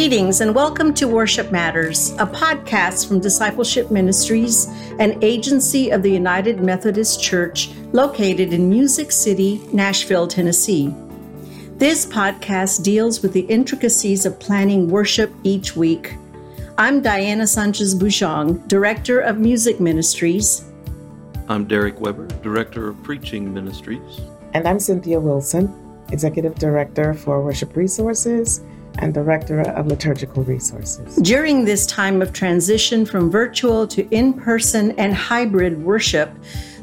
Greetings and welcome to Worship Matters, a podcast from Discipleship Ministries, an agency of the United Methodist Church located in Music City, Nashville, Tennessee. This podcast deals with the intricacies of planning worship each week. I'm Diana Sanchez Bushong, Director of Music Ministries. I'm Derek Weber, Director of Preaching Ministries. And I'm Cynthia Wilson, Executive Director for Worship Resources and Director of Liturgical Resources. During this time of transition from virtual to in person and hybrid worship,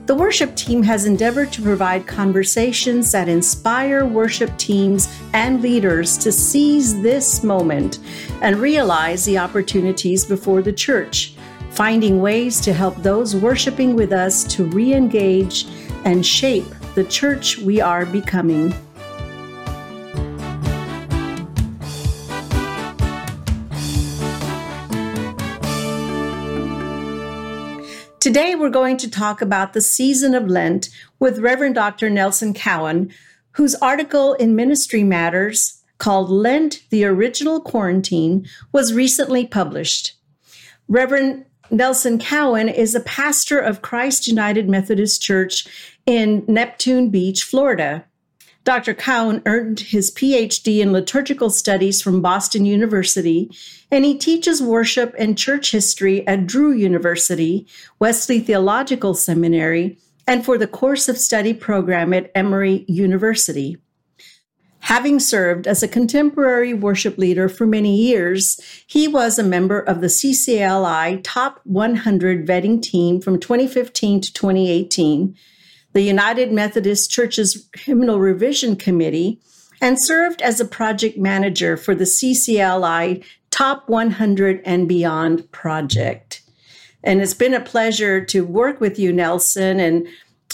the worship team has endeavored to provide conversations that inspire worship teams and leaders to seize this moment and realize the opportunities before the church, finding ways to help those worshiping with us to re engage and shape the church we are becoming. Today, we're going to talk about the season of Lent with Reverend Dr. Nelson Cowan, whose article in Ministry Matters called Lent, the Original Quarantine, was recently published. Reverend Nelson Cowan is a pastor of Christ United Methodist Church in Neptune Beach, Florida. Dr. Cowan earned his PhD in liturgical studies from Boston University, and he teaches worship and church history at Drew University, Wesley Theological Seminary, and for the course of study program at Emory University. Having served as a contemporary worship leader for many years, he was a member of the CCLI Top 100 vetting team from 2015 to 2018 the United Methodist Church's Hymnal Revision Committee, and served as a project manager for the CCLI Top 100 and Beyond project. And it's been a pleasure to work with you, Nelson. And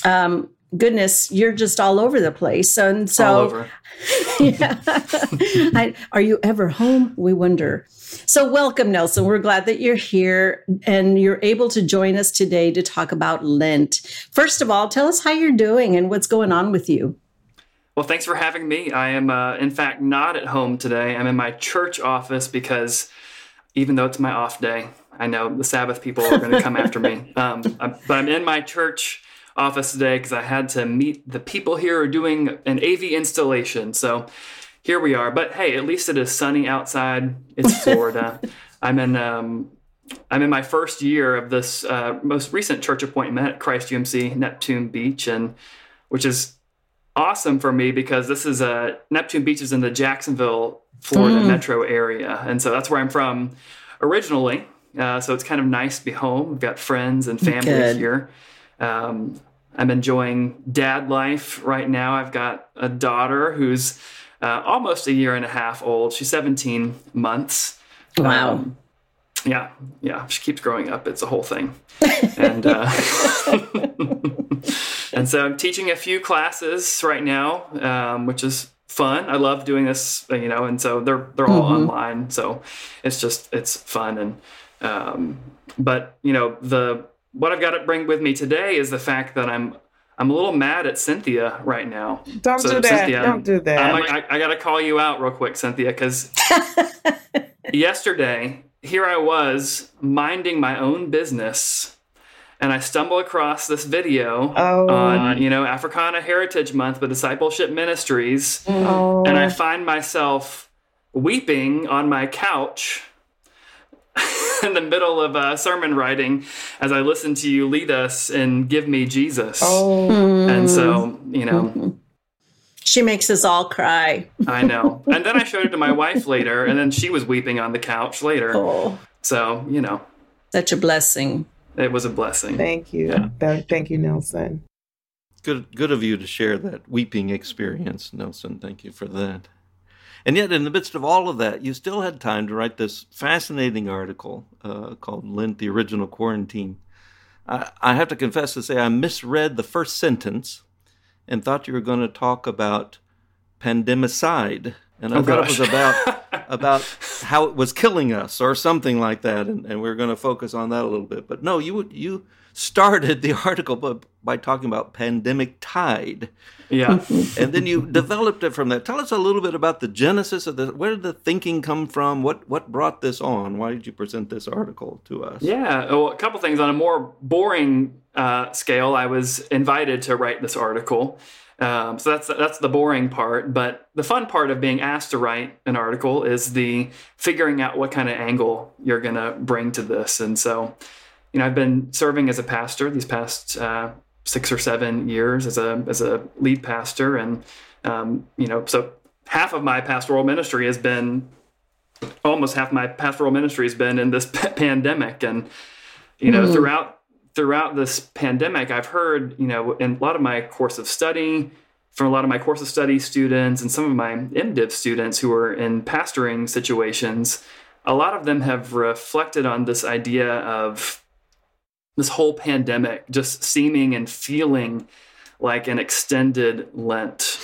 um, goodness, you're just all over the place. And so, yeah. I, are you ever home? We wonder. So, welcome, Nelson. We're glad that you're here and you're able to join us today to talk about Lent. First of all, tell us how you're doing and what's going on with you. Well, thanks for having me. I am, uh, in fact, not at home today. I'm in my church office because even though it's my off day, I know the Sabbath people are going to come after me. Um, but I'm in my church office today because I had to meet the people here who are doing an AV installation. So here we are. But hey, at least it is sunny outside. It's Florida. I'm in um, I'm in my first year of this uh, most recent church appointment at Christ UMC Neptune Beach, and which is awesome for me because this is a uh, Neptune Beach is in the Jacksonville, Florida mm. metro area, and so that's where I'm from originally. Uh, so it's kind of nice to be home. We've got friends and family Good. here. Um, I'm enjoying dad life right now. I've got a daughter who's uh, almost a year and a half old. She's 17 months. Wow. Um, yeah, yeah. She keeps growing up. It's a whole thing. and uh, and so I'm teaching a few classes right now, um, which is fun. I love doing this, you know. And so they're they're all mm-hmm. online. So it's just it's fun and um, but you know the what I've got to bring with me today is the fact that I'm I'm a little mad at Cynthia right now. Don't so, do that. Cynthia, Don't do that. I'm like, I, I got to call you out real quick, Cynthia, because yesterday here I was minding my own business, and I stumble across this video oh. on you know Africana Heritage Month with Discipleship Ministries, oh. and I find myself weeping on my couch in the middle of uh, sermon writing as I listen to you lead us and give me Jesus. Oh. And so, you know. She makes us all cry. I know. And then I showed it to my wife later, and then she was weeping on the couch later. Oh. So, you know. Such a blessing. It was a blessing. Thank you. Yeah. Thank you, Nelson. Good, good of you to share that weeping experience, Nelson. Thank you for that. And yet, in the midst of all of that, you still had time to write this fascinating article uh, called Lent, the Original Quarantine. I, I have to confess to say, I misread the first sentence and thought you were going to talk about pandemicide. And I oh, thought gosh. it was about about how it was killing us or something like that, and, and we are going to focus on that a little bit. But no, you would you started the article by, by talking about pandemic tide. Yeah. and then you developed it from that. Tell us a little bit about the genesis of this. Where did the thinking come from? What what brought this on? Why did you present this article to us? Yeah, well, a couple things on a more boring uh, scale. I was invited to write this article. Um, so that's that's the boring part. But the fun part of being asked to write an article is the figuring out what kind of angle you're going to bring to this. And so, you know, I've been serving as a pastor these past uh, six or seven years as a as a lead pastor, and um, you know, so half of my pastoral ministry has been almost half my pastoral ministry has been in this pandemic, and you know, mm. throughout throughout this pandemic, I've heard you know in a lot of my course of study from a lot of my course of study students and some of my MDiv students who are in pastoring situations, a lot of them have reflected on this idea of this whole pandemic just seeming and feeling like an extended Lent.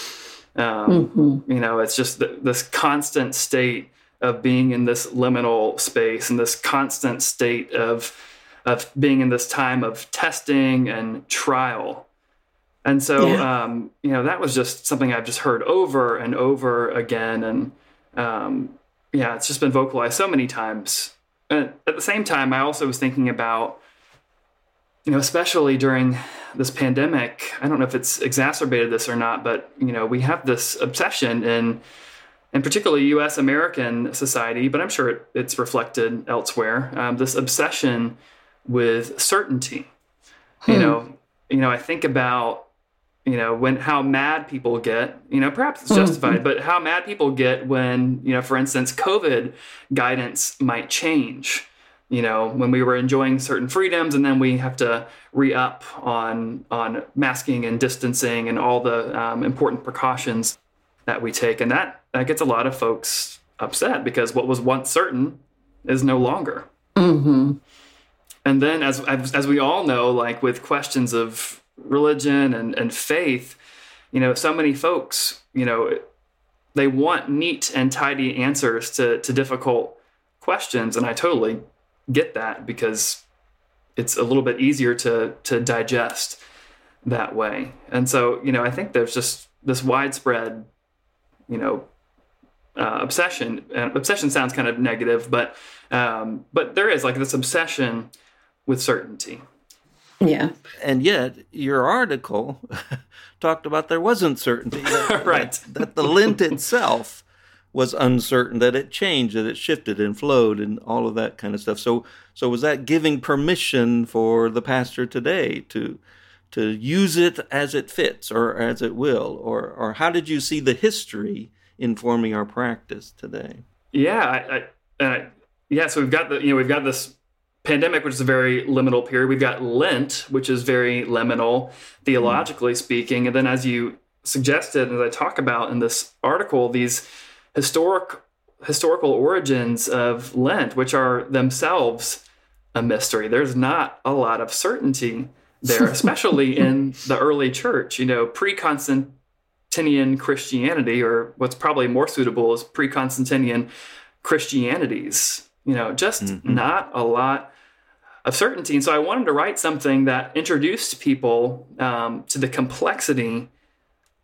Um, mm-hmm. You know, it's just th- this constant state of being in this liminal space and this constant state of of being in this time of testing and trial. And so, yeah. um, you know, that was just something I've just heard over and over again. And um, yeah, it's just been vocalized so many times. And at the same time, I also was thinking about you know, especially during this pandemic, I don't know if it's exacerbated this or not, but you know, we have this obsession in, in particularly U.S. American society, but I'm sure it, it's reflected elsewhere. Um, this obsession with certainty. Hmm. You know, you know, I think about you know when how mad people get you know perhaps it's hmm. justified mm-hmm. but how mad people get when you know for instance covid guidance might change you know when we were enjoying certain freedoms and then we have to re-up on on masking and distancing and all the um, important precautions that we take and that that gets a lot of folks upset because what was once certain is no longer mm-hmm. and then as, as as we all know like with questions of religion and and faith you know so many folks you know they want neat and tidy answers to to difficult questions and i totally get that because it's a little bit easier to to digest that way. And so, you know, I think there's just this widespread, you know, uh, obsession. And obsession sounds kind of negative, but um, but there is like this obsession with certainty. Yeah. And yet, your article talked about there wasn't certainty. right. That, that the Lent itself was uncertain, that it changed, that it shifted and flowed, and all of that kind of stuff. So, so was that giving permission for the pastor today to to use it as it fits or as it will, or or how did you see the history informing our practice today? Yeah, I, I, uh, yeah. So we've got the you know we've got this pandemic, which is a very liminal period. We've got Lent, which is very liminal, theologically mm. speaking, and then as you suggested, as I talk about in this article, these historic historical origins of Lent, which are themselves a mystery. There's not a lot of certainty there, especially in the early church. You know, pre-Constantinian Christianity, or what's probably more suitable is pre-Constantinian Christianities. You know, just mm-hmm. not a lot of certainty. And so I wanted to write something that introduced people um, to the complexity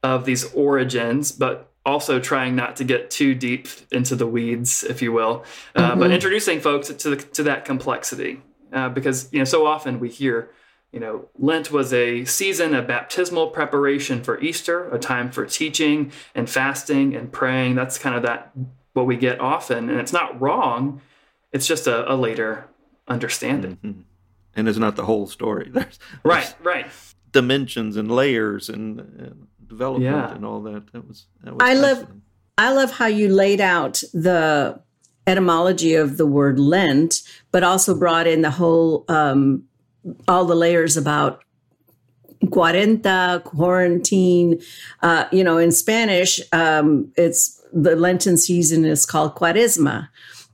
of these origins, but also trying not to get too deep into the weeds, if you will, uh, mm-hmm. but introducing folks to the, to that complexity uh, because you know so often we hear you know Lent was a season of baptismal preparation for Easter, a time for teaching and fasting and praying. That's kind of that what we get often, and it's not wrong. It's just a, a later understanding. Mm-hmm. And it's not the whole story. There's, there's right, right. Dimensions and layers and, and development yeah. and all that. That was. That was I love. I love how you laid out the etymology of the word Lent, but also brought in the whole um, all the layers about cuarenta, quarantine. Uh, you know, in Spanish, um, it's the Lenten season is called Cuaresma.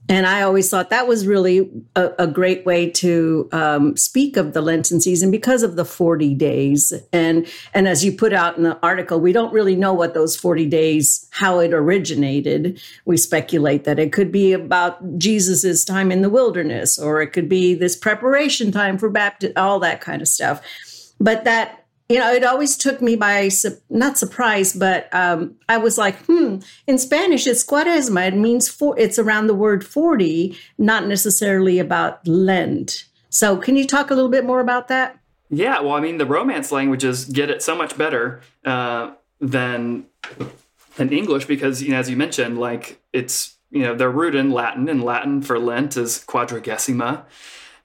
And I always thought that was really a, a great way to um, speak of the Lenten season because of the 40 days. And, and as you put out in the article, we don't really know what those 40 days, how it originated. We speculate that it could be about Jesus's time in the wilderness, or it could be this preparation time for baptism, all that kind of stuff. But that you know, it always took me by not surprise, but um, I was like, hmm. In Spanish, it's cuaresma. It means for. It's around the word forty, not necessarily about Lent. So, can you talk a little bit more about that? Yeah, well, I mean, the Romance languages get it so much better uh, than than English because, you know, as you mentioned, like it's you know they're rooted in Latin, and Latin for Lent is quadragesima,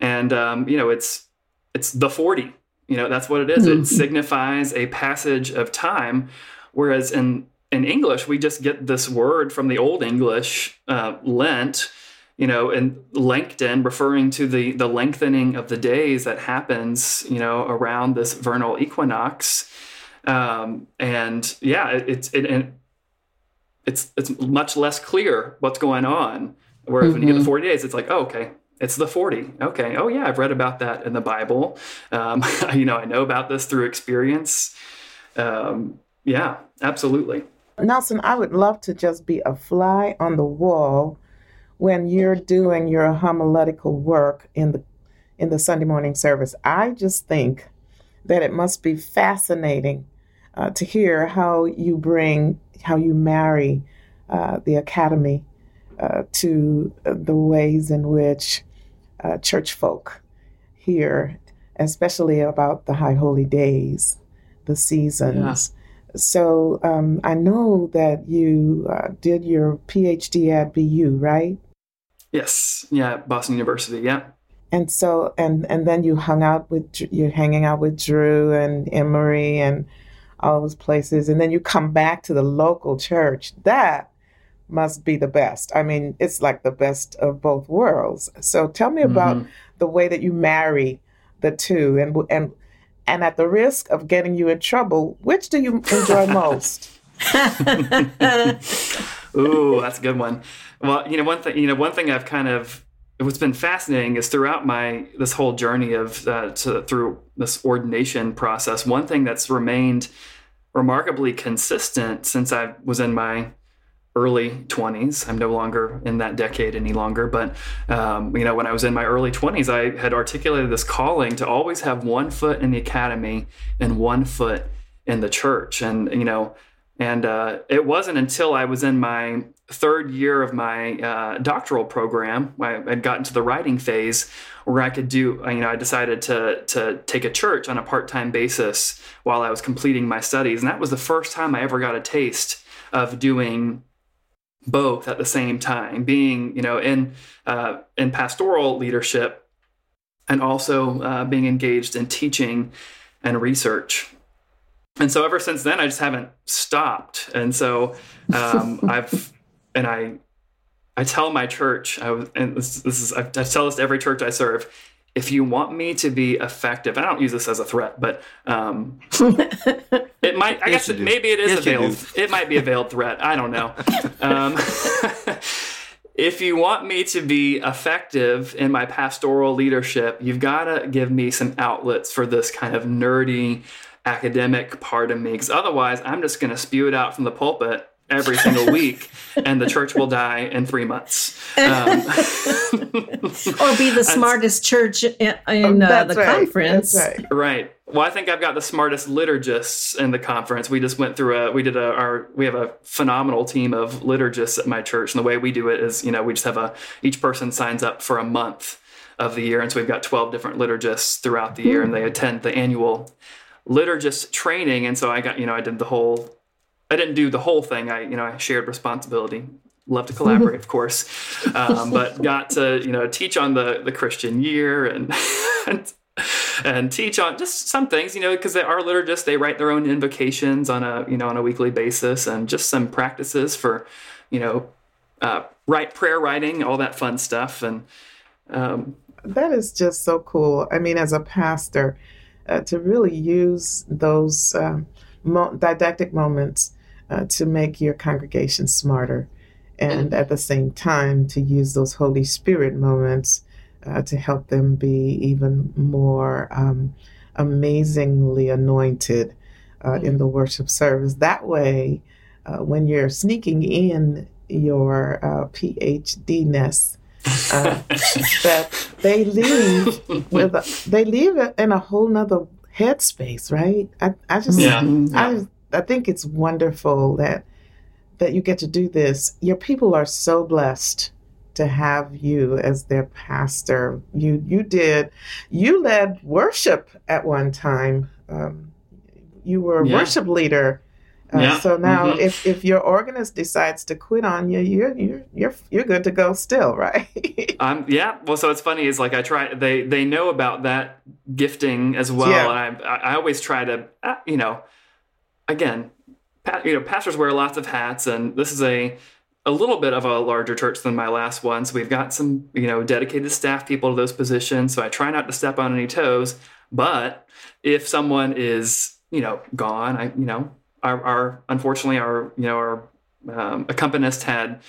and um, you know it's it's the forty you know, that's what it is. Mm-hmm. It signifies a passage of time. Whereas in, in English, we just get this word from the Old English, uh, Lent, you know, and lengthen, referring to the, the lengthening of the days that happens, you know, around this vernal equinox. Um, and yeah, it, it's, it, it, it's, it's much less clear what's going on. Whereas mm-hmm. when you get the mm-hmm. 40 days, it's like, oh, okay, it's the 40. Okay. Oh, yeah, I've read about that in the Bible. Um, you know, I know about this through experience. Um, yeah, absolutely. Nelson, I would love to just be a fly on the wall when you're doing your homiletical work in the in the Sunday morning service. I just think that it must be fascinating uh, to hear how you bring how you marry uh, the academy uh, to the ways in which uh, church folk hear, especially about the high holy days, the seasons. Yeah. So um, I know that you uh, did your PhD at BU, right? Yes. Yeah, Boston University. Yeah. And so, and and then you hung out with you're hanging out with Drew and Emory and all those places, and then you come back to the local church. That must be the best. I mean, it's like the best of both worlds. So tell me about mm-hmm. the way that you marry the two and and and at the risk of getting you in trouble, which do you enjoy most? Ooh, that's a good one. Well, you know, one thing, you know, one thing I've kind of what's been fascinating is throughout my this whole journey of uh, to, through this ordination process, one thing that's remained remarkably consistent since I was in my early 20s. I'm no longer in that decade any longer, but um, you know, when I was in my early 20s, I had articulated this calling to always have one foot in the academy and one foot in the church, and you know, and uh, it wasn't until I was in my third year of my uh, doctoral program, I had gotten to the writing phase, where I could do, you know, I decided to to take a church on a part time basis while I was completing my studies, and that was the first time I ever got a taste of doing both at the same time, being you know in uh, in pastoral leadership and also uh, being engaged in teaching and research. And so ever since then, I just haven't stopped. And so um, I've and I I tell my church I was and this, this is I, I tell this to every church I serve if you want me to be effective, and I don't use this as a threat, but um, it might. I yes guess it, maybe it is yes, a veiled. It might be a veiled threat. I don't know. Um, if you want me to be effective in my pastoral leadership, you've got to give me some outlets for this kind of nerdy academic part of me, because otherwise, I'm just going to spew it out from the pulpit every single week, and the church will die in three months. Um, or be the smartest church in, in uh, the right. conference. Right. right. Well, I think I've got the smartest liturgists in the conference. We just went through a, we did a, our, we have a phenomenal team of liturgists at my church. And the way we do it is, you know, we just have a, each person signs up for a month of the year. And so we've got 12 different liturgists throughout the year and they attend the annual liturgist training. And so I got, you know, I did the whole I didn't do the whole thing. I, you know, I shared responsibility. Love to collaborate, of course, um, but got to, you know, teach on the the Christian year and and, and teach on just some things, you know, because they are liturgists. They write their own invocations on a, you know, on a weekly basis, and just some practices for, you know, uh, write prayer writing, all that fun stuff, and um, that is just so cool. I mean, as a pastor, uh, to really use those um, mo- didactic moments uh, to make your congregation smarter and at the same time to use those Holy Spirit moments uh, to help them be even more um, amazingly anointed uh, in mm-hmm. the worship service. That way, uh, when you're sneaking in your uh, PhD ness, uh, that they leave with a, they leave in a whole nother headspace, right? I, I just yeah. I I think it's wonderful that that you get to do this. Your people are so blessed to have you as their pastor. You you did you led worship at one time. Um, you were a yeah. worship leader. Uh, yeah. So now, mm-hmm. if, if your organist decides to quit on you, you're you're you're you're good to go still, right? um, yeah. Well, so it's funny is like I try. They they know about that gifting as well, yeah. and I I always try to uh, you know, again, you know, pastors wear lots of hats, and this is a a little bit of a larger church than my last one. So we've got some, you know, dedicated staff people to those positions. So I try not to step on any toes. But if someone is, you know, gone, I, you know, our, our unfortunately our, you know, our um, accompanist had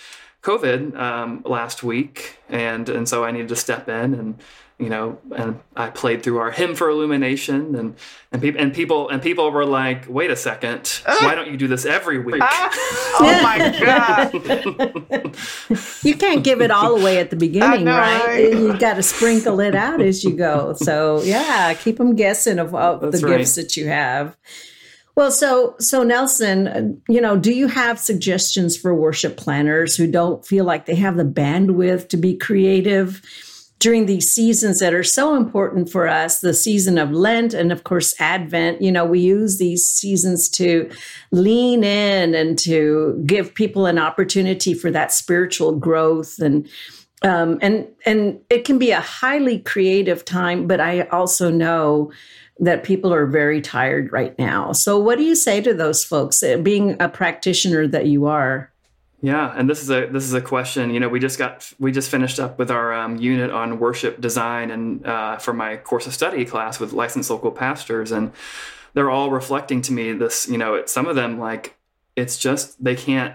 COVID um, last week, and and so I needed to step in and you know, and I played through our hymn for illumination, and and people and people and people were like, "Wait a second, ah. why don't you do this every week?" Ah. oh my god! you can't give it all away at the beginning, know, right? right? You got to sprinkle it out as you go. So yeah, keep them guessing of, of the right. gifts that you have. Well, so so Nelson, you know, do you have suggestions for worship planners who don't feel like they have the bandwidth to be creative? During these seasons that are so important for us the season of Lent and, of course, Advent. You know, we use these seasons to lean in and to give people an opportunity for that spiritual growth and um, and and it can be a highly creative time but i also know that people are very tired right now so what do you say to those folks uh, being a practitioner that you are yeah, and this is a this is a question. You know, we just got we just finished up with our um, unit on worship design, and uh, for my course of study class with licensed local pastors, and they're all reflecting to me this. You know, it, some of them like it's just they can't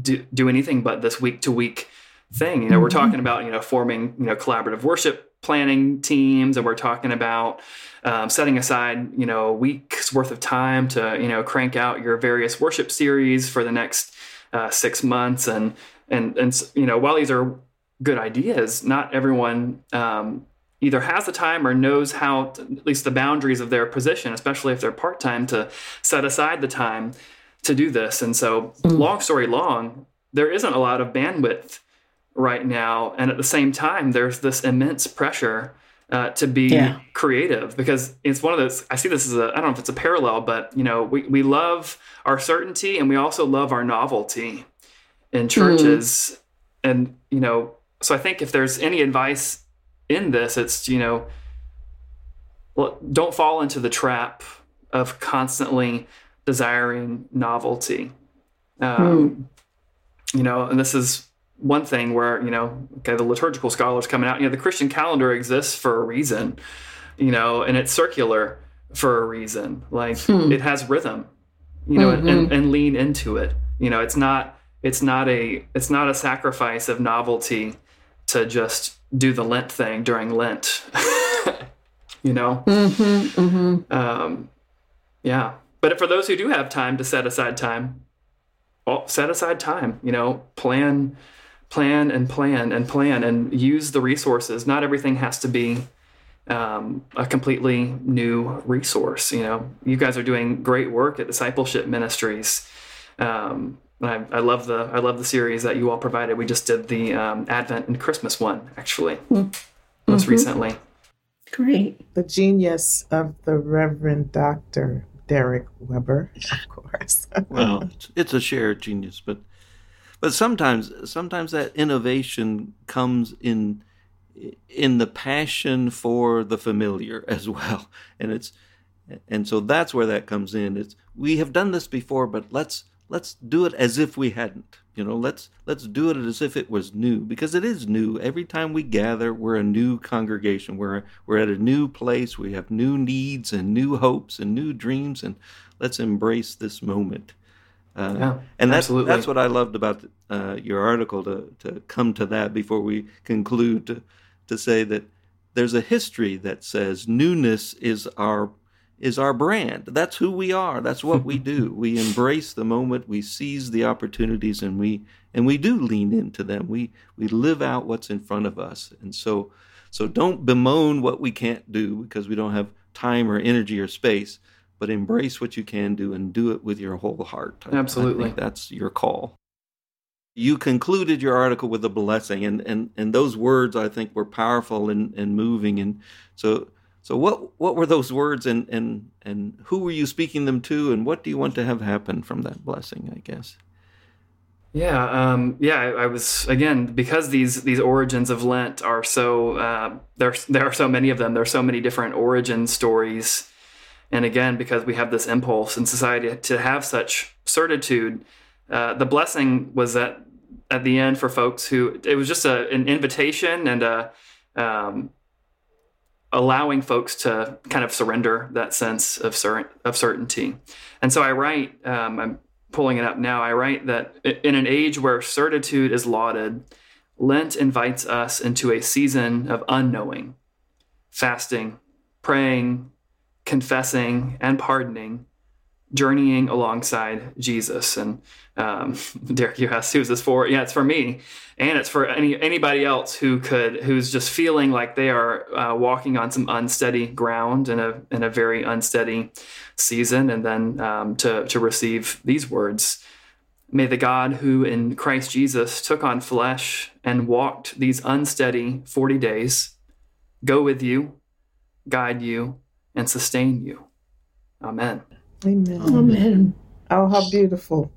do do anything but this week to week thing. You know, mm-hmm. we're talking about you know forming you know collaborative worship planning teams, and we're talking about um, setting aside you know week's worth of time to you know crank out your various worship series for the next uh, six months, and and and you know while these are good ideas, not everyone um, either has the time or knows how to, at least the boundaries of their position, especially if they're part time, to set aside the time to do this. And so, mm. long story long, there isn't a lot of bandwidth right now, and at the same time, there's this immense pressure. Uh, to be yeah. creative because it's one of those i see this as a i don't know if it's a parallel but you know we, we love our certainty and we also love our novelty in churches mm. and you know so i think if there's any advice in this it's you know well, don't fall into the trap of constantly desiring novelty um, mm. you know and this is one thing where you know okay the liturgical scholars coming out you know the christian calendar exists for a reason you know and it's circular for a reason like hmm. it has rhythm you know, mm-hmm. and, and lean into it. You know, it's not it's not a it's not a sacrifice of novelty to just do the Lent thing during Lent. you know, mm-hmm, mm-hmm. Um, yeah. But for those who do have time to set aside time, well, set aside time. You know, plan, plan, and plan and plan, and use the resources. Not everything has to be um, a completely new resource. You know, you guys are doing great work at Discipleship Ministries. Um, I, I, love the I love the series that you all provided. We just did the um, Advent and Christmas one actually, mm-hmm. most recently. Great. The genius of the Reverend Doctor Derek Weber, of course. well, it's a shared genius, but but sometimes sometimes that innovation comes in in the passion for the familiar as well. And it's and so that's where that comes in. It's we have done this before but let's let's do it as if we hadn't. You know let's let's do it as if it was new because it is new. Every time we gather we're a new congregation. We're we're at a new place. We have new needs and new hopes and new dreams and let's embrace this moment Uh, Yeah, and that's absolutely. that's what I loved about uh, your article. To to come to that before we conclude, to to say that there's a history that says newness is our is our brand. That's who we are. That's what we do. We embrace the moment. We seize the opportunities, and we and we do lean into them. We we live out what's in front of us. And so so don't bemoan what we can't do because we don't have time or energy or space. But embrace what you can do and do it with your whole heart. I- I Absolutely. think that's your call. You concluded your article with a blessing, and, and, and those words I think were powerful and, and moving. And so so what what were those words, and, and and who were you speaking them to, and what do you want to have happen from that blessing? I guess. Yeah, um, yeah. I, I was again because these these origins of Lent are so uh, there. There are so many of them. There are so many different origin stories, and again because we have this impulse in society to have such certitude. Uh, the blessing was that at the end for folks who it was just a, an invitation and a um, allowing folks to kind of surrender that sense of cer- of certainty. And so I write. Um, I'm pulling it up now, I write that in an age where certitude is lauded, Lent invites us into a season of unknowing, fasting, praying, confessing, and pardoning, journeying alongside Jesus. And um, Derek, you asked who's this for? Yeah, it's for me, and it's for any anybody else who could who's just feeling like they are uh, walking on some unsteady ground in a in a very unsteady season, and then um, to to receive these words. May the God who in Christ Jesus took on flesh and walked these unsteady 40 days go with you, guide you, and sustain you. Amen. Amen. Amen. Oh, how beautiful.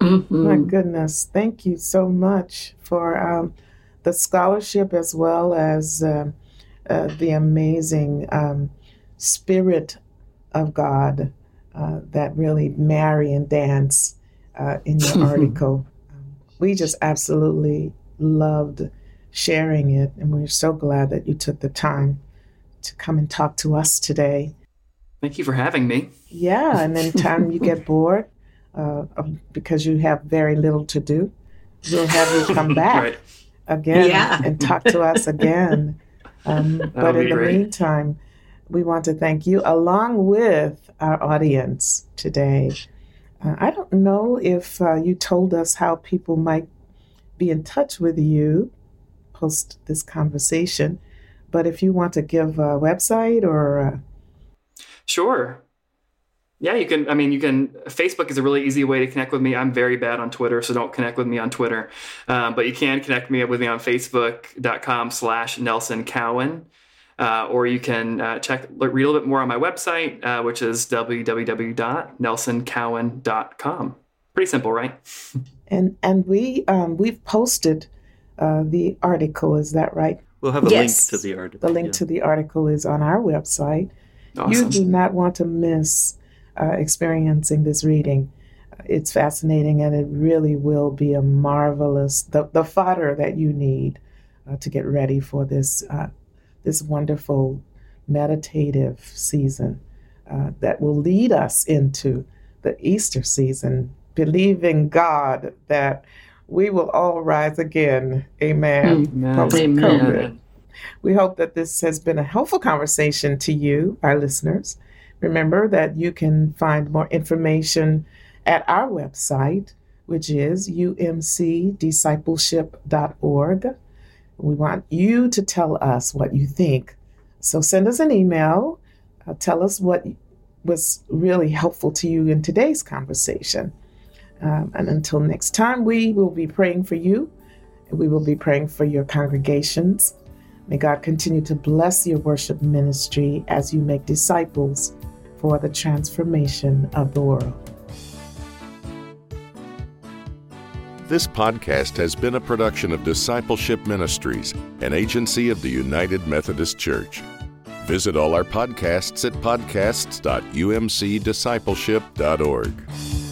Mhm. My goodness. Thank you so much for um, the scholarship as well as um uh, the amazing um, spirit of God uh, that really marry and dance uh, in your article. Um, we just absolutely loved sharing it, and we're so glad that you took the time to come and talk to us today. Thank you for having me. Yeah, and then time you get bored uh, because you have very little to do, we'll have you come back Right. again Yeah. and talk to us again. Um, but in the great. meantime, we want to thank you along with our audience today. Uh, I don't know if uh, you told us how people might be in touch with you post this conversation, but if you want to give a website or uh, Sure. Yeah, you can. I mean, you can. Facebook is a really easy way to connect with me. I'm very bad on Twitter, so don't connect with me on Twitter. Um, but you can connect me with me on Facebook.com slash Nelson Cowan. Uh, or you can uh, check, read a little bit more on my website, uh, which is www.nelsoncowan.com. Pretty simple, right? and and we um, we've posted uh, the article. Is that right? We'll have a Yes. link to the article. The link yeah. to the article is on our website. You do not want to miss uh, experiencing this reading. It's fascinating, and it really will be a marvelous the, the fodder that you need uh, to get ready for this uh, this wonderful meditative season uh, that will lead us into the Easter season, believing God that we will all rise again. Amen. Amen. Amen. We hope that this has been a helpful conversation to you, our listeners. Remember that you can find more information at our website, which is umcdiscipleship.org. We want you to tell us what you think. So send us an email. Uh, tell us what was really helpful to you in today's conversation. Um, and until next time, we will be praying for you. And We will be praying for your congregations. May God continue to bless your worship ministry as you make disciples for the transformation of the world. This podcast has been a production of Discipleship Ministries, an agency of the United Methodist Church. Visit all our podcasts at podcasts.umcdiscipleship.org.